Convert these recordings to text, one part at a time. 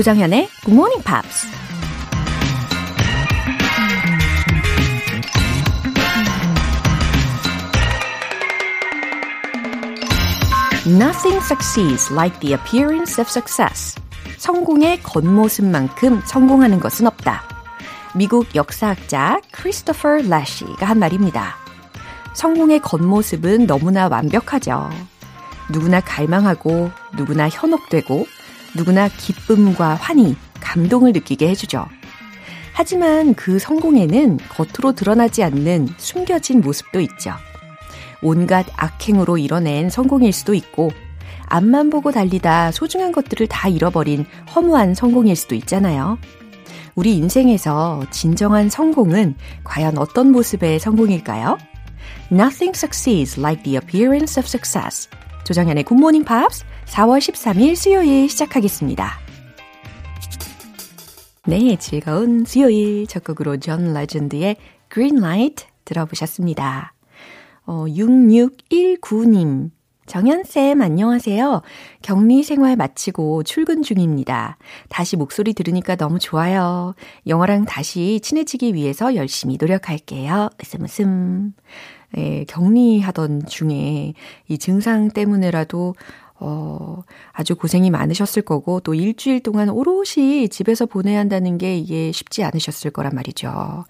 조장현의 Good Morning Pops. Nothing succeeds like the appearance of success. 성공의 겉모습만큼 성공하는 것은 없다. 미국 역사학자 크리스토퍼 라시가 한 말입니다. 성공의 겉모습은 너무나 완벽하죠. 누구나 갈망하고 누구나 현혹되고 누구나 기쁨과 환희, 감동을 느끼게 해주죠. 하지만 그 성공에는 겉으로 드러나지 않는 숨겨진 모습도 있죠. 온갖 악행으로 이뤄낸 성공일 수도 있고, 앞만 보고 달리다 소중한 것들을 다 잃어버린 허무한 성공일 수도 있잖아요. 우리 인생에서 진정한 성공은 과연 어떤 모습의 성공일까요? Nothing succeeds like the appearance of success. 조정현의 굿모닝 팝스 4월 13일 수요일 시작하겠습니다. 네, 즐거운 수요일 첫 곡으로 존 레전드의 Green Light 들어보셨습니다. 어, 6619님. 정현쌤, 안녕하세요. 격리 생활 마치고 출근 중입니다. 다시 목소리 들으니까 너무 좋아요. 영어랑 다시 친해지기 위해서 열심히 노력할게요. 웃음 웃음. 예, 격리하던 중에 이 증상 때문에라도 어, 아주 고생이 많으셨을 거고, 또 일주일 동안 오롯이 집에서 보내야 한다는 게 이게 쉽지 않으셨을 거란 말이죠.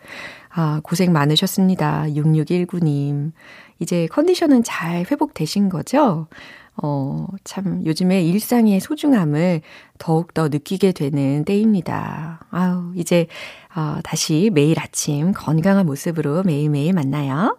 아, 고생 많으셨습니다. 6619님. 이제 컨디션은 잘 회복되신 거죠? 어, 참, 요즘에 일상의 소중함을 더욱더 느끼게 되는 때입니다. 아우, 이제, 어, 다시 매일 아침 건강한 모습으로 매일매일 만나요.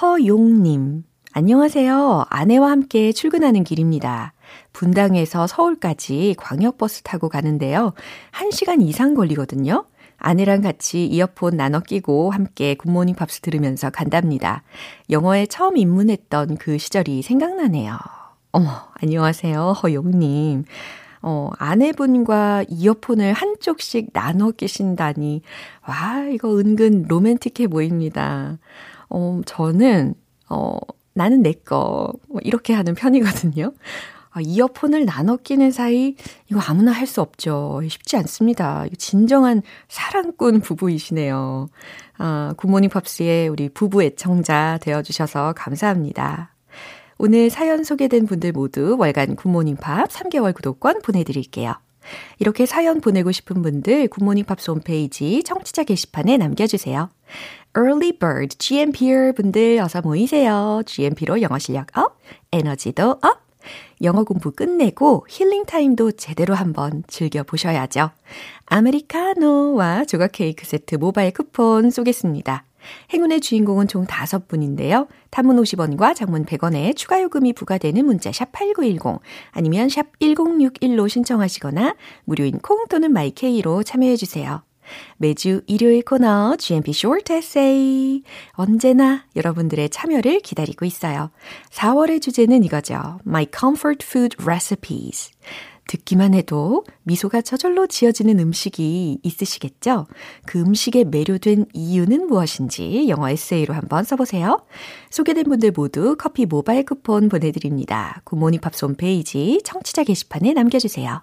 허용님, 안녕하세요. 아내와 함께 출근하는 길입니다. 분당에서 서울까지 광역버스 타고 가는데요. 1시간 이상 걸리거든요. 아내랑 같이 이어폰 나눠 끼고 함께 굿모닝 팝스 들으면서 간답니다. 영어에 처음 입문했던 그 시절이 생각나네요. 어머, 안녕하세요. 허용님. 어, 아내분과 이어폰을 한쪽씩 나눠 끼신다니. 와, 이거 은근 로맨틱해 보입니다. 어, 저는, 어, 나는 내 거, 뭐 이렇게 하는 편이거든요. 아, 이어폰을 나눠 끼는 사이, 이거 아무나 할 수 없죠. 쉽지 않습니다. 진정한 사랑꾼 부부이시네요. 아, 굿모닝 팝스의 우리 부부 애청자 되어주셔서 감사합니다. 오늘 사연 소개된 분들 모두 월간 굿모닝 팝스 3개월 구독권 보내드릴게요. 이렇게 사연 보내고 싶은 분들 굿모닝 팝스 홈페이지 청취자 게시판에 남겨주세요. Early Bird GMPer 분들 어서 모이세요. GMP로 영어 실력 up, 에너지도 up. 영어 공부 끝내고 힐링 타임도 제대로 한번 즐겨 보셔야죠. 아메리카노와 조각 케이크 세트 모바일 쿠폰 쏘겠습니다. 행운의 주인공은 총 5분인데요. 단문 50원과 장문 100원에 추가 요금이 부과되는 문자 샵 8910 아니면 샵 1061로 신청하시거나 무료인 콩 또는 마이케이로 참여해 주세요. 매주 일요일 코너 GMP Short Essay. 언제나 여러분들의 참여를 기다리고 있어요. 4월의 주제는 이거죠. My Comfort Food Recipes. 듣기만 해도 미소가 저절로 지어지는 음식이 있으시겠죠? 그 음식에 매료된 이유는 무엇인지 영어 에세이로 한번 써보세요. 소개된 분들 모두 커피 모바일 쿠폰 보내드립니다. 굿모닝 팝스 홈페이지 청취자 게시판에 남겨주세요.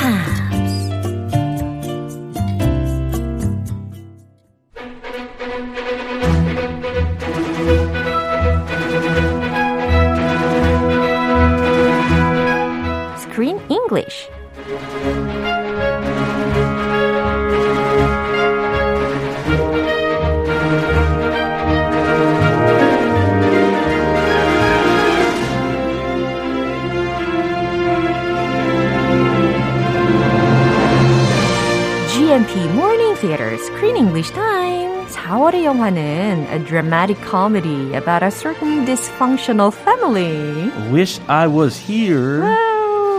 English. GMP Morning Theater Screen English Time. 4월의 영화는 a dramatic comedy about a certain dysfunctional family. Wish I was here.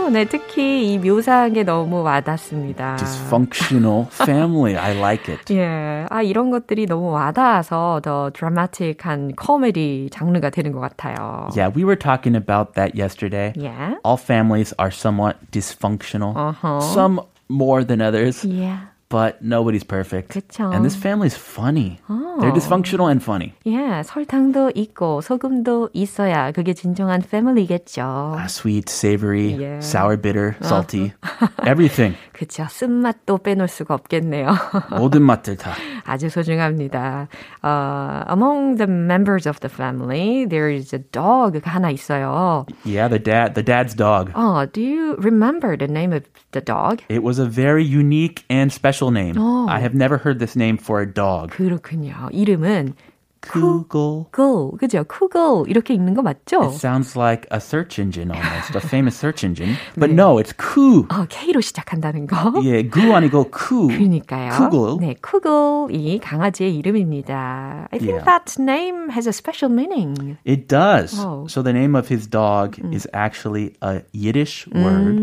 어, 네, 특히 이 묘사한 게 너무 와닿습니다. Dysfunctional family. I like it. 예. 아, 이런 것들이 너무 와닿아서 더 드라마틱한 코미디 장르가 되는 것 같아요. Yeah, we were talking about that yesterday. Yeah. All families are somewhat dysfunctional. Uh-huh. Some more than others. Yeah. but nobody's perfect. 그쵸. And this family's funny. They're dysfunctional and funny. 예, 설탕도 있고 소금도 있어야 그게 진정한 패밀리겠죠. Ah, sweet, savory, Yeah. sour, bitter, salty, everything. 그쵸. 쓴맛도 빼놓을 수가 없겠네요. 모든 맛들 다. 아주 소중합니다. Uh, among the members of the family, there is a dog가 하나 있어요. Yeah, the dad, the dad's dog. Oh, do you remember the name of the dog? It was a very unique and special name. Oh. I have never heard this name for a dog. 그렇군요. 이름은 Google. Google, 그죠? Google 이렇게 읽는 거 맞죠? It sounds like a search engine almost, a famous search engine. But no, it's Koo. 어, K로 시작한다는 거. Yeah, 구 아니고 Koo. 그러니까요. Google. 네, 쿠글이 강아지의 이름입니다. I think Yeah. that name has a special meaning. It does. Oh. So the name of his dog is actually a Yiddish word,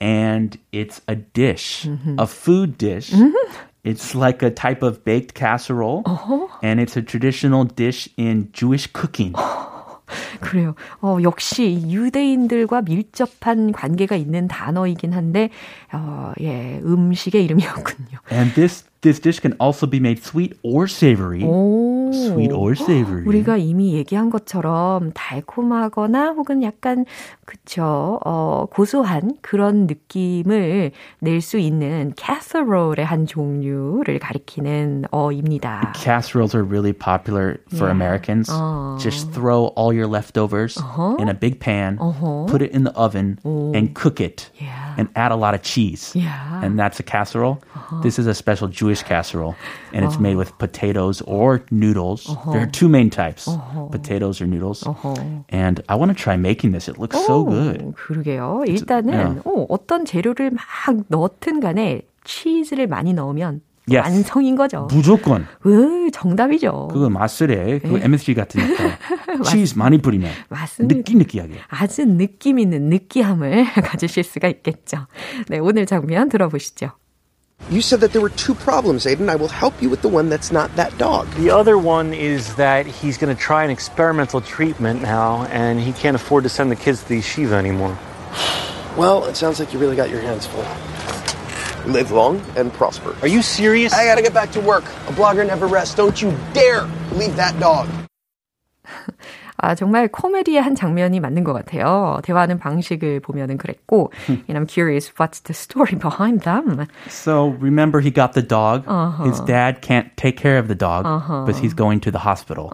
and it's a dish, a food dish. It's like a type of baked casserole, uh-huh. and it's a traditional dish in Jewish cooking. 그래요. 어, 역시 유대인들과 밀접한 관계가 있는 단어이긴 한데, 어, 예, 음식의 이름이었군요. And this this dish can also be made sweet or savory. 오. Sweet or savory. 우리가 이미 얘기한 것처럼 달콤하거나 혹은 약간 그쵸 어 고소한 그런 느낌을 낼 수 있는 casserole의 한 종류를 가리키는 어입니다. Casseroles are really popular for Yeah. Americans. Oh. Just throw all your leftovers in a big pan, put it in the oven, and cook it, Yeah. and add a lot of cheese. Yeah. And that's a casserole. This is a special Jewish casserole, and it's made with potatoes or noodles. There are two main types potatoes or noodles. And I want to try making this. It looks so 오, good. 그러게요. 일단은 yeah. 어, 어떤 재료를 막 넣든 간에 치즈를 많이 넣으면 Yes. 완성인 거죠. 무조건. 으, 정답이죠. 그거 맛술에 그 MSG 같으니까 치즈 많이 뿌리면 맞습니다. 느끼 느끼하게. 아주 느낌 있는 느끼함을 가지실 수가 있겠죠. 네, 오늘 장면 들어보시죠. You said that there were two problems, Aiden. I will help you with the one that's not that dog. The other one is that he's going to try an experimental treatment now, and he can't afford to send the kids to the yeshiva anymore. Well, it sounds like you really got your hands full. Live long and prosper. Are you serious? I gotta get back to work. A blogger never rests. Don't you dare leave that dog. 아, 정말 코미디의 한 장면이 맞는 것 같아요. 대화하는 방식을 보면은 그랬고, and I'm curious what's the story behind them. So remember, he got the dog. His dad can't take care of the dog because he's going to the hospital.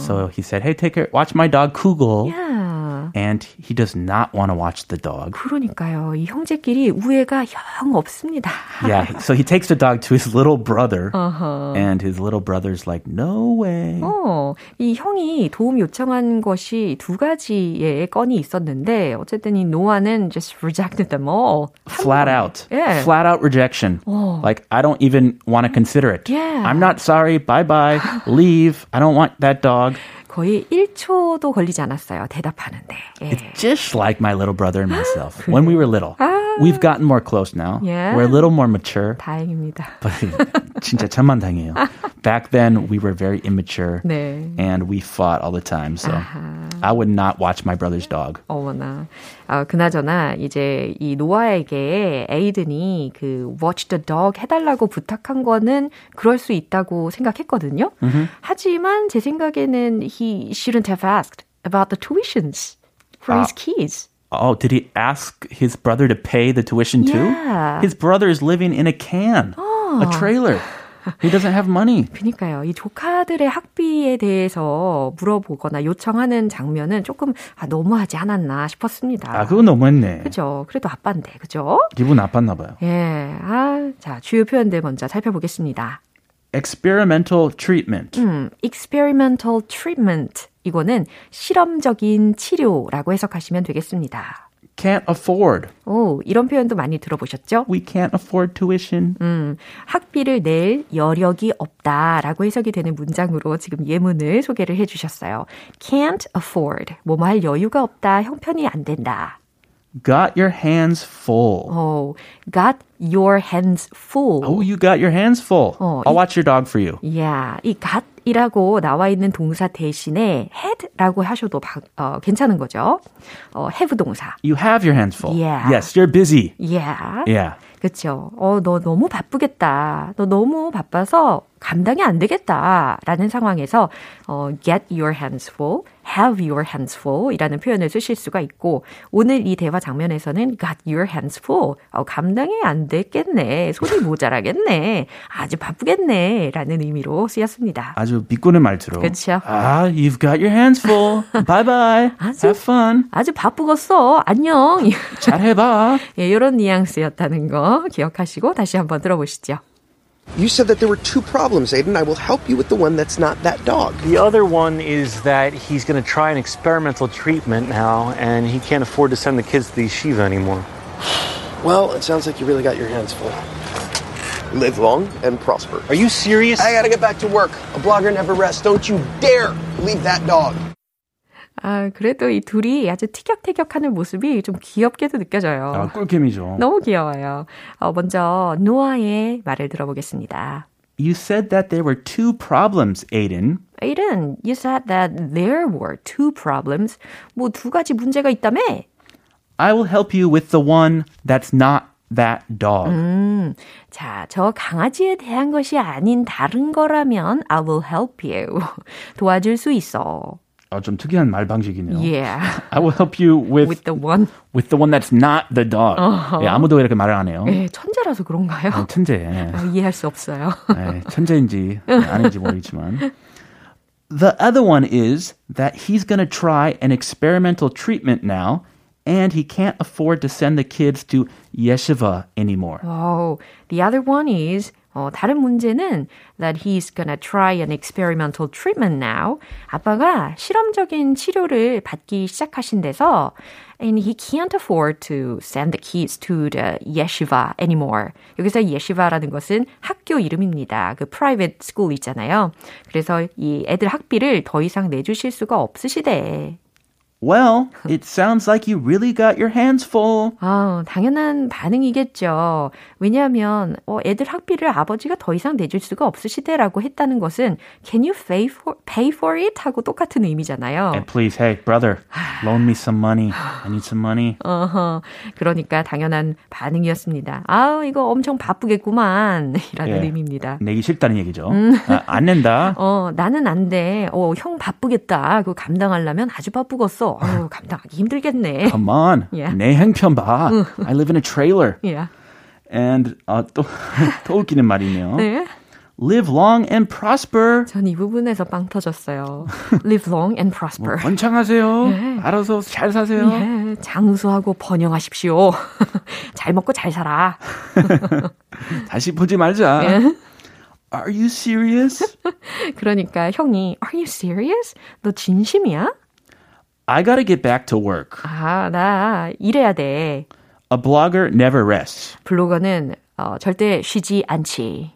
So he said, "Hey, take care. Watch my dog Kugel." Yeah. And he does not want to watch the dog. 그러니까요. 이 형제끼리 우애가 영 없습니다. Yeah. So he takes the dog to his little brother, and his little brother's like, "No way." 어, 이 형이 도움 요청한 것이 두 가지의 건이 있었는데 어쨌든 이 노아는 just rejected them all. Flat out. Yeah. Flat out rejection. Like, I don't even want to consider it. Yeah. I'm not sorry. Bye bye. Leave. I don't want that dog. 거의 1초도 걸리지 않았어요. 대답하는데. 예. Just like my little brother and myself when we were little. We've gotten more close now. Yeah. We're a little more mature. 다행입니다. But 진짜 천만당해요. Back then, we were very immature. 네. And we fought all the time. So I would not watch my brother's dog. 어머나. 아, 그나저나 이제 이 노아에게 에이든이 그 watch the dog 해달라고 부탁한 거는 그럴 수 있다고 생각했거든요. 하지만 제 생각에는 he shouldn't have asked about the tuitions for his kids. Oh, did he ask his brother to pay the tuition too? Yeah. His brother is living in a can, a trailer. He doesn't have money. 그니까요. 이 조카들의 학비에 대해서 물어보거나 요청하는 장면은 조금 아, 너무하지 않았나 싶었습니다. 아, 그건 너무했네. 그죠. 그래도 아빠인데, 그죠? 기분 나빴나 봐요. 예. 아, 자, 주요 표현들 먼저 살펴보겠습니다. Experimental treatment. 음, experimental treatment. 이거는 실험적인 치료라고 해석하시면 되겠습니다. Can't afford. 오, 이런 표현도 많이 들어보셨죠? We can't afford tuition. 음, 학비를 낼 여력이 없다라고 해석이 되는 문장으로 지금 예문을 소개를 해주셨어요. Can't afford. 뭐뭐 할 여유가 없다. 형편이 안 된다. Got your hands full. 어, got your hands full. Oh, you got your hands full. 어, I'll 이- watch your dog for you. 야, 이 got이라고 나와 있는 동사 대신에 had라고 하셔도 바, 어, 괜찮은 거죠. 어, have 동사. You have your hands full. Yeah. Yes, you're busy. Yeah. Yeah. 그쵸. 어, 너 너무 바쁘겠다. 너 너무 바빠서 감당이 안 되겠다. 라는 상황에서, 어, get your hands full, have your hands full 이라는 표현을 쓰실 수가 있고, 오늘 이 대화 장면에서는 got your hands full. 어, 감당이 안 됐겠네. 손이 모자라겠네. 아주 바쁘겠네. 라는 의미로 쓰였습니다. 아주 비꼬는 말투로. 그쵸. 아, you've got your hands full. bye bye. 아주- Have fun. 아주 바쁘겠어. 안녕. 잘 해봐. 예, 이런 뉘앙스였다는 거 기억하시고 다시 한번 들어보시죠. You said that there were two problems, Aiden. I will help you with the one that's not that dog. The other one is that he's going to try an experimental treatment now, and he can't afford to send the kids to the yeshiva anymore. Well, it sounds like you really got your hands full. Live long and prosper. Are you serious? I gotta get back to work. A blogger never rests. Don't you dare leave that dog. 아, 그래도 이 둘이 아주 티격태격 하는 모습이 좀 귀엽게도 느껴져요. 아, 꿀캠이죠. 너무 귀여워요. 어, 먼저 노아의 말을 들어보겠습니다. You said that there were two problems, Aiden. Aiden, you said that there were two problems. 뭐 두 가지 문제가 있다며? I will help you with the one that's not that dog. 자, 저 강아지에 대한 것이 아닌 다른 거라면 I will help you. 도와줄 수 있어. 아, 좀 특이한 말 방식이네요. Yeah. I will help you with With the one. with the one that's not the dog. 예, 아무도 이렇게 말을 안 해요. 예, 천재라서 그런가요? 어, 천재. 어, 이해할 수 없어요. 예, 천재인지 아닌지 모르겠지만. The other one is that he's going to try an experimental treatment now, and he can't afford to send the kids to yeshiva anymore. Oh, the other one is 어, 다른 문제는 that he's gonna try an experimental treatment now. 아빠가 실험적인 치료를 받기 시작하신 데서 and he can't afford to send the kids to the yeshiva anymore. 여기서 yeshiva라는 것은 학교 이름입니다. 그 private school 있잖아요. 그래서 이 애들 학비를 더 이상 내주실 수가 없으시대. Well, it sounds like you really got your hands full. 아, 당연한 반응이겠죠. 왜냐하면 어, 애들 학비를 아버지가 더 이상 내줄 수가 없으시대라고 했다는 것은 can you pay for, pay for it? 하고 똑같은 의미잖아요. And please, hey, brother, loan me some money. I need some money. 어허, 그러니까 당연한 반응이었습니다. 아, 이거 엄청 바쁘겠구만. 이라는 예. 의미입니다. 내기 싫다는 얘기죠. 아, 안 낸다. 어, 나는 안 돼. 어, 형 바쁘겠다. 그거 감당하려면 아주 바쁘겠어. 어우, 감당하기 힘들겠네. Come on. Yeah. 내 형편 봐. I live in a trailer. 예. And 어, 또, 또 웃기는 말이네요. 네. Live long and prosper. 전 이 부분에서 빵 터졌어요. Live long and prosper. 번창하세요. 알아서 잘 사세요. 예, 장수하고 번영하십시오. 잘 먹고 잘 살아. 다시 보지 말자. 예. Are you serious? 그러니까 형이 Are you serious? 너 진심이야? I gotta get back to work. 아, 나 일해야 돼. A blogger never rests. 블로거는 어, 절대 쉬지 않지.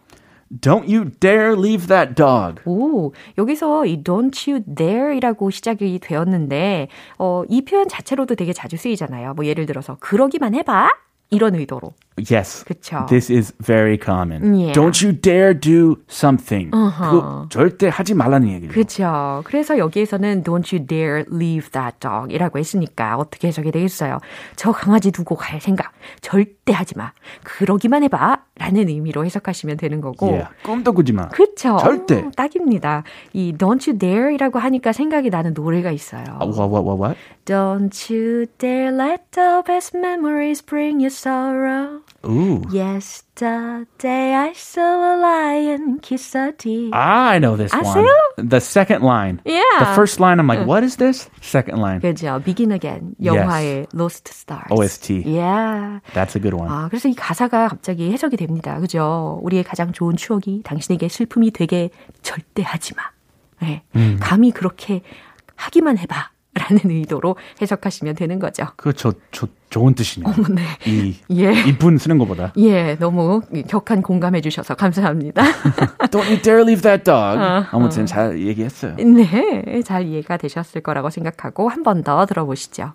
Don't you dare leave that dog. 오, 여기서 이 don't you dare이라고 시작이 되었는데, 어, 이 표현 자체로도 되게 자주 쓰이잖아요. 뭐 예를 들어서, 그러기만 해봐? 이런 의도로. Yes. 그쵸. This is very common. Yeah. Don't you dare do something. 그거 절대 하지 말라는 얘기죠. 그렇죠. 그래서 여기에서는 don't you dare leave that dog 이라고 했으니까 어떻게 해석이 되겠어요? 저 강아지 두고 갈 생각 절대 하지 마. 그러기만 해봐. 라는 의미로 해석하시면 되는 거고. Yeah. 꿈도 꾸지 마. 그쵸. 절대. 어, 딱입니다. 이 don't you dare 이라고 하니까 생각이 나는 노래가 있어요. What, what, what, what? Don't you dare let the best memories bring you sorrow. Ooh. Yesterday I saw a lion kiss a deer. Ah, I know this one. 아세요? The second line. Yeah. The first line, I'm like, what is this? Second line. 그죠. Begin Again. 영화의 Lost Stars. OST. Yeah. That's a good one. 아, 그래서 이 가사가 갑자기 해석이 됩니다. 그죠? 우리의 가장 좋은 추억이 당신에게 슬픔이 되게 절대 하지 마. 네. 음. 감히 그렇게 하기만 해봐. 라는 의도로 해석하시면 되는 거죠. 그거 저, 저, 좋은 뜻이네요. 네. 이, 예. 이분 쓰는 것보다. 예, 너무 격한 공감해 주셔서 감사합니다. Don't you dare leave that dog. 아무튼 잘 얘기했어요. 네, 잘 이해가 되셨을 거라고 생각하고 한 번 더 들어보시죠.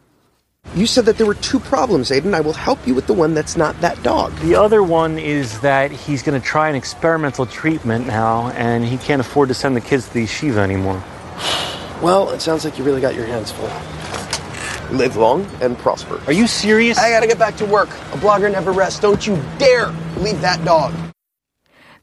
You said that there were two problems, Aiden. I will help you with the one that's not that dog. The other one is that he's going to try an experimental treatment now, and he can't afford to send the kids to the yeshiva anymore. Well, it sounds like you really got your hands full. Live long and prosper. Are you serious? I gotta get back to work. A blogger never rests. Don't you dare leave that dog.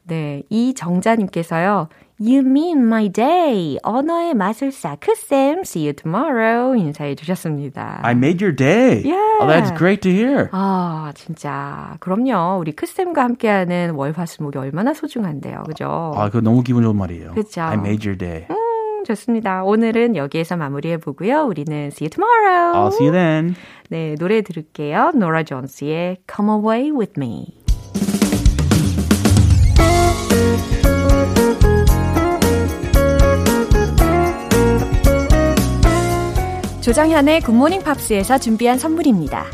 네, 이정자님께서요. You mean my day. 언어의 마술사 크쌤. See you tomorrow. 인사해 주셨습니다. I made your day. Yeah. Oh, that's great to hear. 아, 진짜. 그럼요. 우리 크쌤과 함께하는 월화수목이 얼마나 소중한데요. 그죠? 아, 그거 너무 기분 좋은 말이에요. 그쵸. I made your day. 음, 좋습니다. 오늘은 여기에서 마무리해 보고요. 우리는 see you tomorrow. I'll see you then. 네, 노래 들을게요. 노라 존스의 Come Away With Me. 조정현의 굿모닝 팝스에서 준비한 선물입니다.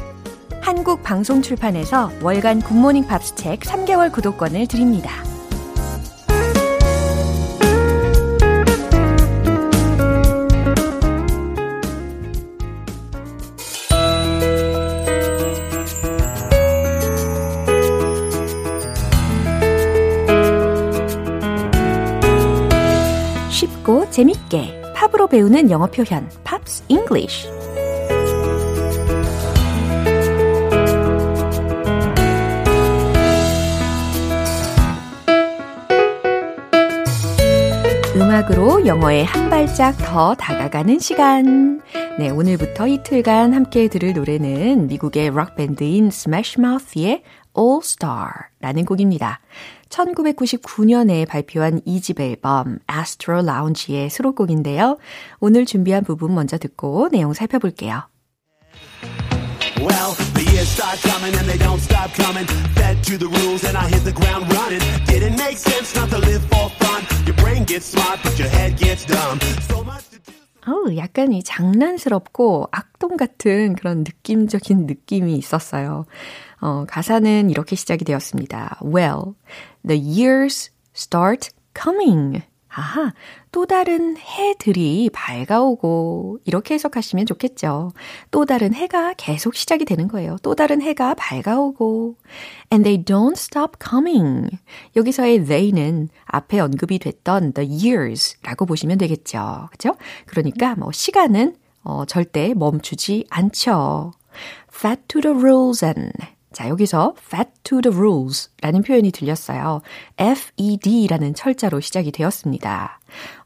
한국 방송 출판에서 월간 굿모닝 팝스 책 3개월 구독권을 드립니다. 재밌게 팝으로 배우는 영어 표현 Pops English 음악으로 영어에 한 발짝 더 다가가는 시간. 네, 오늘부터 이틀간 함께 들을 노래는 미국의 Smash Mouth의 All Star라는 곡입니다. 1999년에 발표한 2집 앨범 Astro Lounge의 수록곡인데요. 오늘 준비한 부분 먼저 듣고 내용 살펴볼게요. Well, the years start coming and they don't stop coming. Fed to the rules and I hit the ground running. Didn't make sense not to live for fun. Your brain gets smart, but your head gets dumb. 어우, 약간 이 장난스럽고 악동 같은 그런 느낌적인 느낌이 있었어요. 어, 가사는 이렇게 시작이 되었습니다. Well, the years start coming. 아하, 또 다른 해들이 밝아오고, 이렇게 해석하시면 좋겠죠. 또 다른 해가 계속 시작이 되는 거예요. 또 다른 해가 밝아오고. And they don't stop coming. 여기서의 they는 앞에 언급이 됐던 the years 라고 보시면 되겠죠. 그죠? 그러니까 뭐 시간은 어, 절대 멈추지 않죠. Fat to the rules and 자, 여기서 fat to the rules 라는 표현이 들렸어요. FED라는 철자로 시작이 되었습니다.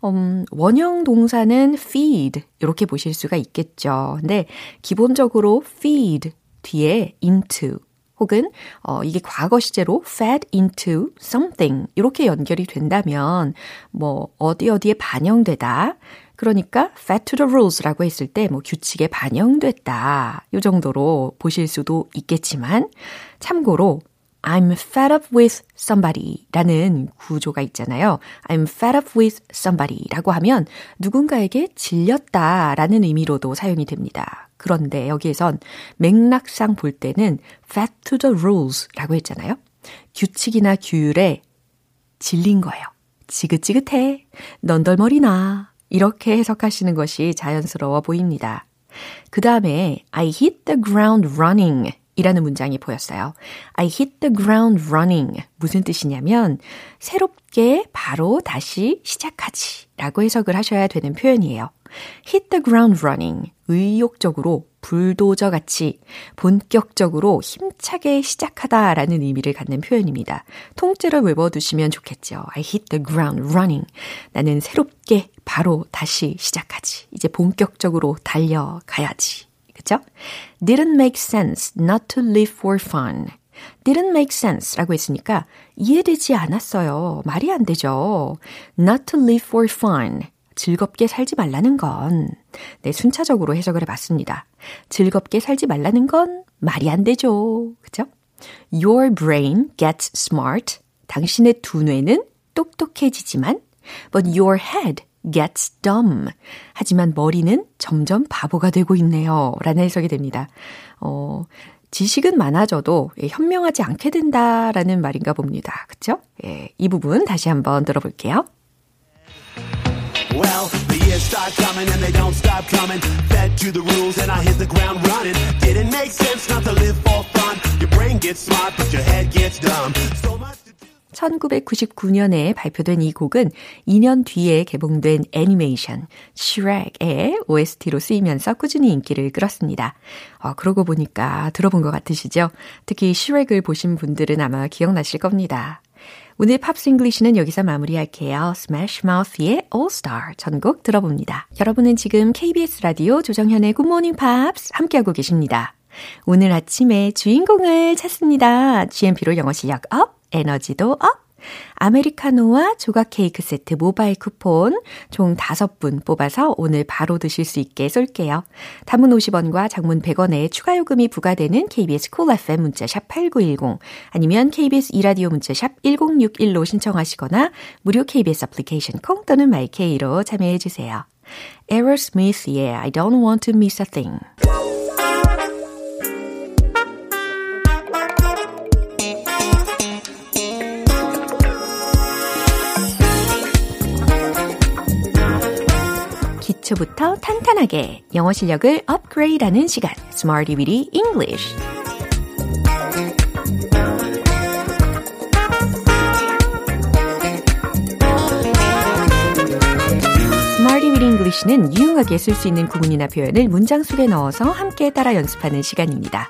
음, 원형 동사는 feed 이렇게 보실 수가 있겠죠. 근데 기본적으로 feed 뒤에 into 혹은 어, 이게 과거 시제로 fed into something 이렇게 연결이 된다면 뭐 어디 어디에 반영되다 그러니까 fed to the rules라고 했을 때 뭐 규칙에 반영됐다. 이 정도로 보실 수도 있겠지만 참고로 I'm fed up with somebody 라는 구조가 있잖아요. I'm fed up with somebody 라고 하면 누군가에게 질렸다 라는 의미로도 사용이 됩니다. 그런데 여기에선 맥락상 볼 때는 fed to the rules 라고 했잖아요. 규칙이나 규율에 질린 거예요. 지긋지긋해. 넌덜머리나. 이렇게 해석하시는 것이 자연스러워 보입니다. 그 다음에 I hit the ground running 이라는 문장이 보였어요. I hit the ground running. 무슨 뜻이냐면, 새롭게 바로 다시 시작하지. 라고 해석을 하셔야 되는 표현이에요. hit the ground running. 의욕적으로, 불도저 같이, 본격적으로 힘차게 시작하다 라는 의미를 갖는 표현입니다. 통째로 외워두시면 좋겠죠. I hit the ground running. 나는 새롭게 바로 다시 시작하지. 이제 본격적으로 달려가야지. 그죠? didn't make sense not to live for fun. didn't make sense 라고 했으니까 이해되지 않았어요. 말이 안 되죠. not to live for fun. 즐겁게 살지 말라는 건, 네, 순차적으로 해석을 해봤습니다. 즐겁게 살지 말라는 건 말이 안 되죠. 그죠? Your brain gets smart. 당신의 두뇌는 똑똑해지지만, but your head gets dumb. 하지만 머리는 점점 바보가 되고 있네요. 라는 해석이 됩니다. 어, 지식은 많아져도 현명하지 않게 된다라는 말인가 봅니다. 그쵸? 예, 이 부분 다시 한번 들어볼게요. Well, the years start coming and they don't stop coming. Fed to the rules and I hit the ground running. Didn't make sense not to live for fun. Your brain gets smart, but your head gets dumb. So much. 1999년에 발표된 이 곡은 2년 뒤에 개봉된 애니메이션 Shrek의 OST로 쓰이면서 꾸준히 인기를 끌었습니다. 어, 그러고 보니까 들어본 것 같으시죠? 특히 Shrek을 보신 분들은 아마 기억나실 겁니다. 오늘 Pops English는 여기서 마무리할게요. Smash Mouth의 All Star 전곡 들어봅니다. 여러분은 지금 KBS 라디오 조정현의 Good Morning Pops 함께하고 계십니다. 오늘 아침에 주인공을 찾습니다. GMP로 영어 실력 up, 에너지도 up! 아메리카노와 조각 케이크 세트 모바일 쿠폰 총 5분 뽑아서 오늘 바로 드실 수 있게 쏠게요. 단문 50원과 장문 100원에 추가 요금이 부과되는 KBS Cool FM 문자샵 8910 아니면 KBS 이라디오 문자샵 1061로 신청하시거나 무료 KBS 애플리케이션 콩 또는 마이케이로 참여해 주세요. Aerosmith의 I don't want to miss a thing. 기초부터 탄탄하게 영어 실력을 업그레이드하는 시간 Smarty Weedy English English는 유용하게 쓸 수 있는 구문이나 표현을 문장 속에 넣어서 함께 따라 연습하는 시간입니다.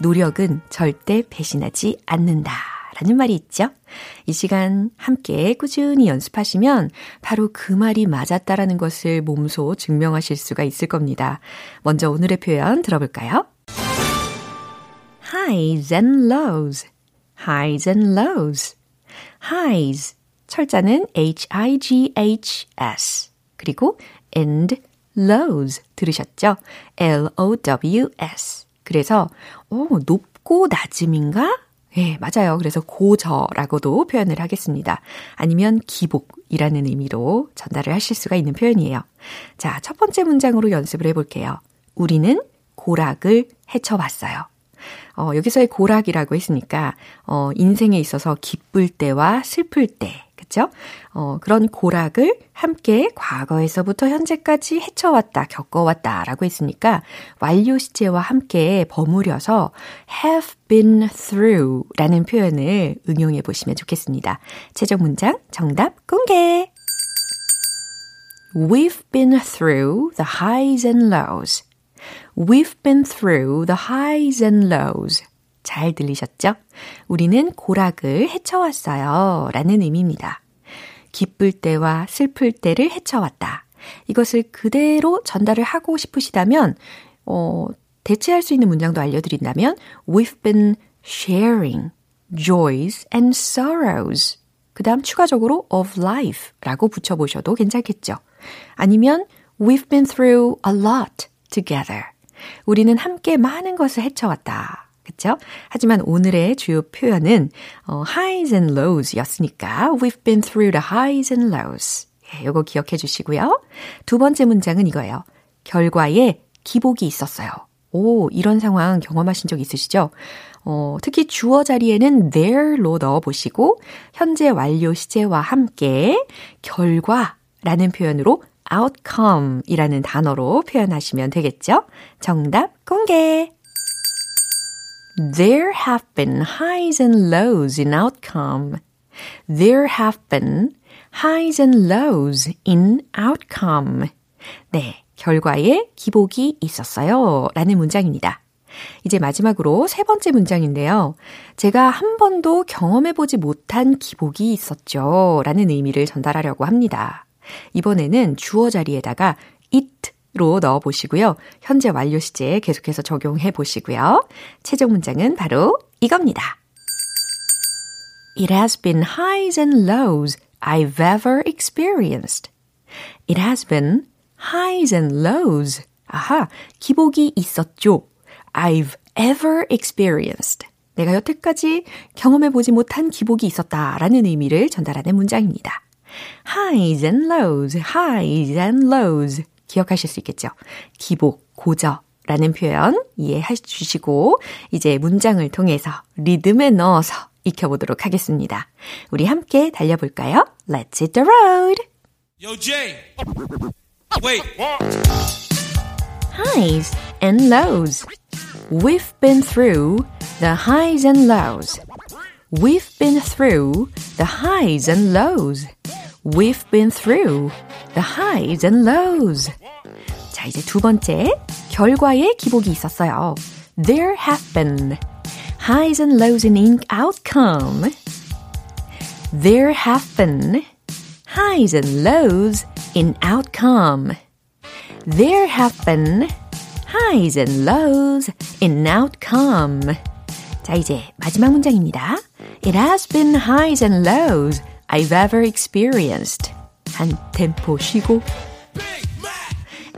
노력은 절대 배신하지 않는다. 라는 말이 있죠. 이 시간 함께 꾸준히 연습하시면 바로 그 말이 맞았다라는 것을 몸소 증명하실 수가 있을 겁니다. 먼저 오늘의 표현 들어볼까요? highs and lows, highs and lows, highs 철자는 H-I-G-H-S 그리고 and lows 들으셨죠? L-O-W-S 그래서 오, 높고 낮음인가? 예, 맞아요. 그래서 고저라고도 표현을 하겠습니다. 아니면 기복이라는 의미로 전달을 하실 수가 있는 표현이에요. 자, 첫 번째 문장으로 연습을 해볼게요. 우리는 고락을 헤쳐봤어요. 어, 여기서의 고락이라고 했으니까, 어, 인생에 있어서 기쁠 때와 슬플 때, 그쵸? 어, 그런 고락을 함께 과거에서부터 현재까지 헤쳐왔다, 겪어왔다 라고 했으니까 완료 시제와 함께 버무려서 have been through 라는 표현을 응용해 보시면 좋겠습니다. 최종 문장 정답 공개! We've been through the highs and lows. We've been through the highs and lows. 잘 들리셨죠? 우리는 고락을 헤쳐왔어요. 라는 의미입니다. 기쁠 때와 슬플 때를 헤쳐왔다. 이것을 그대로 전달을 하고 싶으시다면, 어, 대체할 수 있는 문장도 알려드린다면, We've been sharing joys and sorrows. 그 다음 추가적으로 of life 라고 붙여보셔도 괜찮겠죠. 아니면, We've been through a lot together. 우리는 함께 많은 것을 헤쳐왔다. 그쵸? 하지만 오늘의 주요 표현은 어, highs and lows 였으니까 we've been through the highs and lows. 예, 요거 기억해 주시고요. 두 번째 문장은 이거예요. 결과에 기복이 있었어요. 오, 이런 상황 경험하신 적 있으시죠? 어, 특히 주어 자리에는 there로 넣어 보시고 현재 완료 시제와 함께 결과라는 표현으로 outcome 이라는 단어로 표현하시면 되겠죠? 정답 공개! There have been highs and lows in outcome. There have been highs and lows in outcome. 네, 결과에 기복이 있었어요. 라는 문장입니다. 이제 마지막으로 세 번째 문장인데요. 제가 한 번도 경험해보지 못한 기복이 있었죠. 라는 의미를 전달하려고 합니다. 이번에는 주어 자리에다가 it 로 넣어 보시고요. 현재 완료 시제 계속해서 적용해 보시고요. 최종 문장은 바로 이겁니다. It has been highs and lows I've ever experienced. It has been highs and lows. 아하, 기복이 있었죠. I've ever experienced. 내가 여태까지 경험해 보지 못한 기복이 있었다라는 의미를 전달하는 문장입니다. highs and lows, highs and lows. 기억하실 수 있겠죠? 기복, 고저. 라는 표현 이해해 주시고, 이제 문장을 통해서 리듬에 넣어서 익혀보도록 하겠습니다. 우리 함께 달려볼까요? Let's hit the road! Yo, Jay. Wait. Highs and lows. We've been through the highs and lows. We've been through the highs and lows. We've been through the highs and lows. 자, 이제 두 번째. 결과에 기복이 있었어요. There have been highs and lows in outcome. There have been highs and lows in outcome. There have been highs and lows in outcome. 자, 이제 마지막 문장입니다. It has been highs and lows I've ever experienced. 한 템포 쉬고.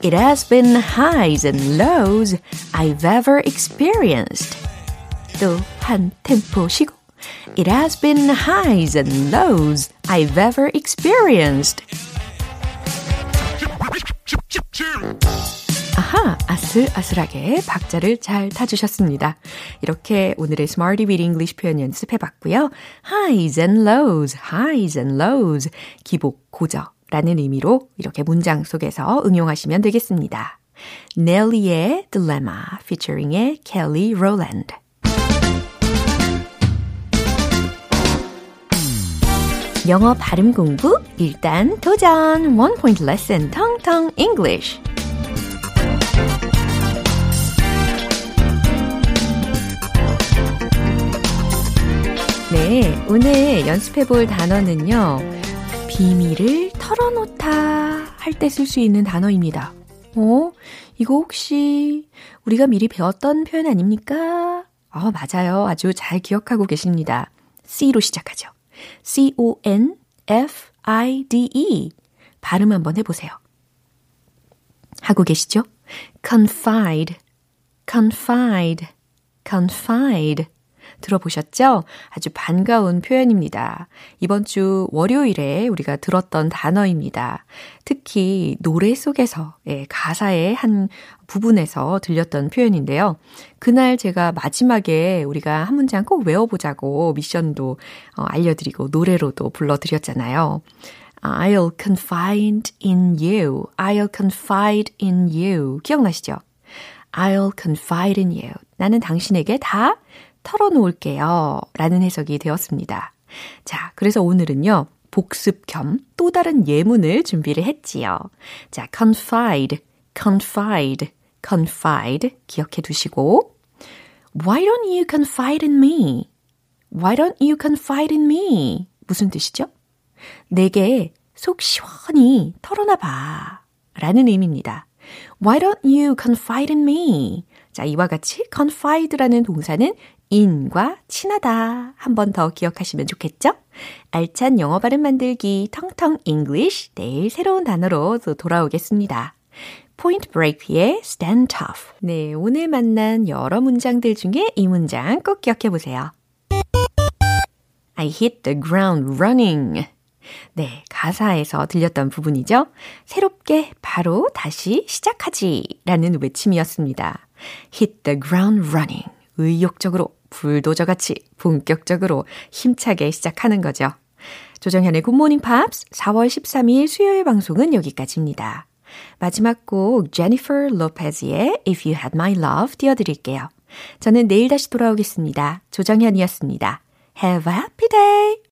It has been highs and lows I've ever experienced. 또 한 템포 쉬고. It has been highs and lows I've ever experienced. 아하, 아슬아슬하게 박자를 잘 타주셨습니다. 이렇게 오늘의 Smarty Weed English 표현 연습해봤고요. Highs and lows, highs and lows, 기복, 고저 라는 의미로 이렇게 문장 속에서 응용하시면 되겠습니다. 넬리의 Dilemma featuring의 Kelly Rowland. 영어 발음 공부 일단 도전 One Point Lesson 텅텅 English 네, 오늘 연습해 볼 단어는요. 비밀을 털어놓다 할 때 쓸 수 있는 단어입니다. 어? 이거 혹시 우리가 미리 배웠던 표현 아닙니까? 어, 맞아요. 아주 잘 기억하고 계십니다. C로 시작하죠. C-O-N-F-I-D-E. 발음 한번 해보세요. 하고 계시죠? confide, confide, confide. 들어보셨죠? 아주 반가운 표현입니다. 이번 주 월요일에 우리가 들었던 단어입니다. 특히 노래 속에서, 예, 가사의 한 부분에서 들렸던 표현인데요. 그날 제가 마지막에 우리가 한 문장 꼭 외워보자고 미션도 어, 알려드리고 노래로도 불러드렸잖아요. I'll confide in you. I'll confide in you. 기억나시죠? I'll confide in you. 나는 당신에게 다 털어놓을게요. 라는 해석이 되었습니다. 자, 그래서 오늘은요, 복습 겸 또 다른 예문을 준비를 했지요. 자, confide, confide, confide 기억해 두시고, Why don't you confide in me? Why don't you confide in me? 무슨 뜻이죠? 내게 속 시원히 털어놔 봐. 라는 의미입니다. Why don't you confide in me? 자, 이와 같이 confide라는 동사는 in과 친하다. 한 번 더 기억하시면 좋겠죠? 알찬 영어 발음 만들기 텅텅 English 내일 새로운 단어로 또 돌아오겠습니다. 포인트 브레이크의 stand tough. 네, 오늘 만난 여러 문장들 중에 이 문장 꼭 기억해 보세요. I hit the ground running. 네, 가사에서 들렸던 부분이죠. 새롭게 바로 다시 시작하지 라는 외침이었습니다. Hit the ground running. 의욕적으로, 불도저 같이 본격적으로 힘차게 시작하는 거죠. 조정현의 굿모닝 팝스 4월 13일 수요일 방송은 여기까지입니다. 마지막 곡 제니퍼 로페즈의 If You Had My Love 띄워드릴게요. 저는 내일 다시 돌아오겠습니다. 조정현이었습니다. Have a happy day!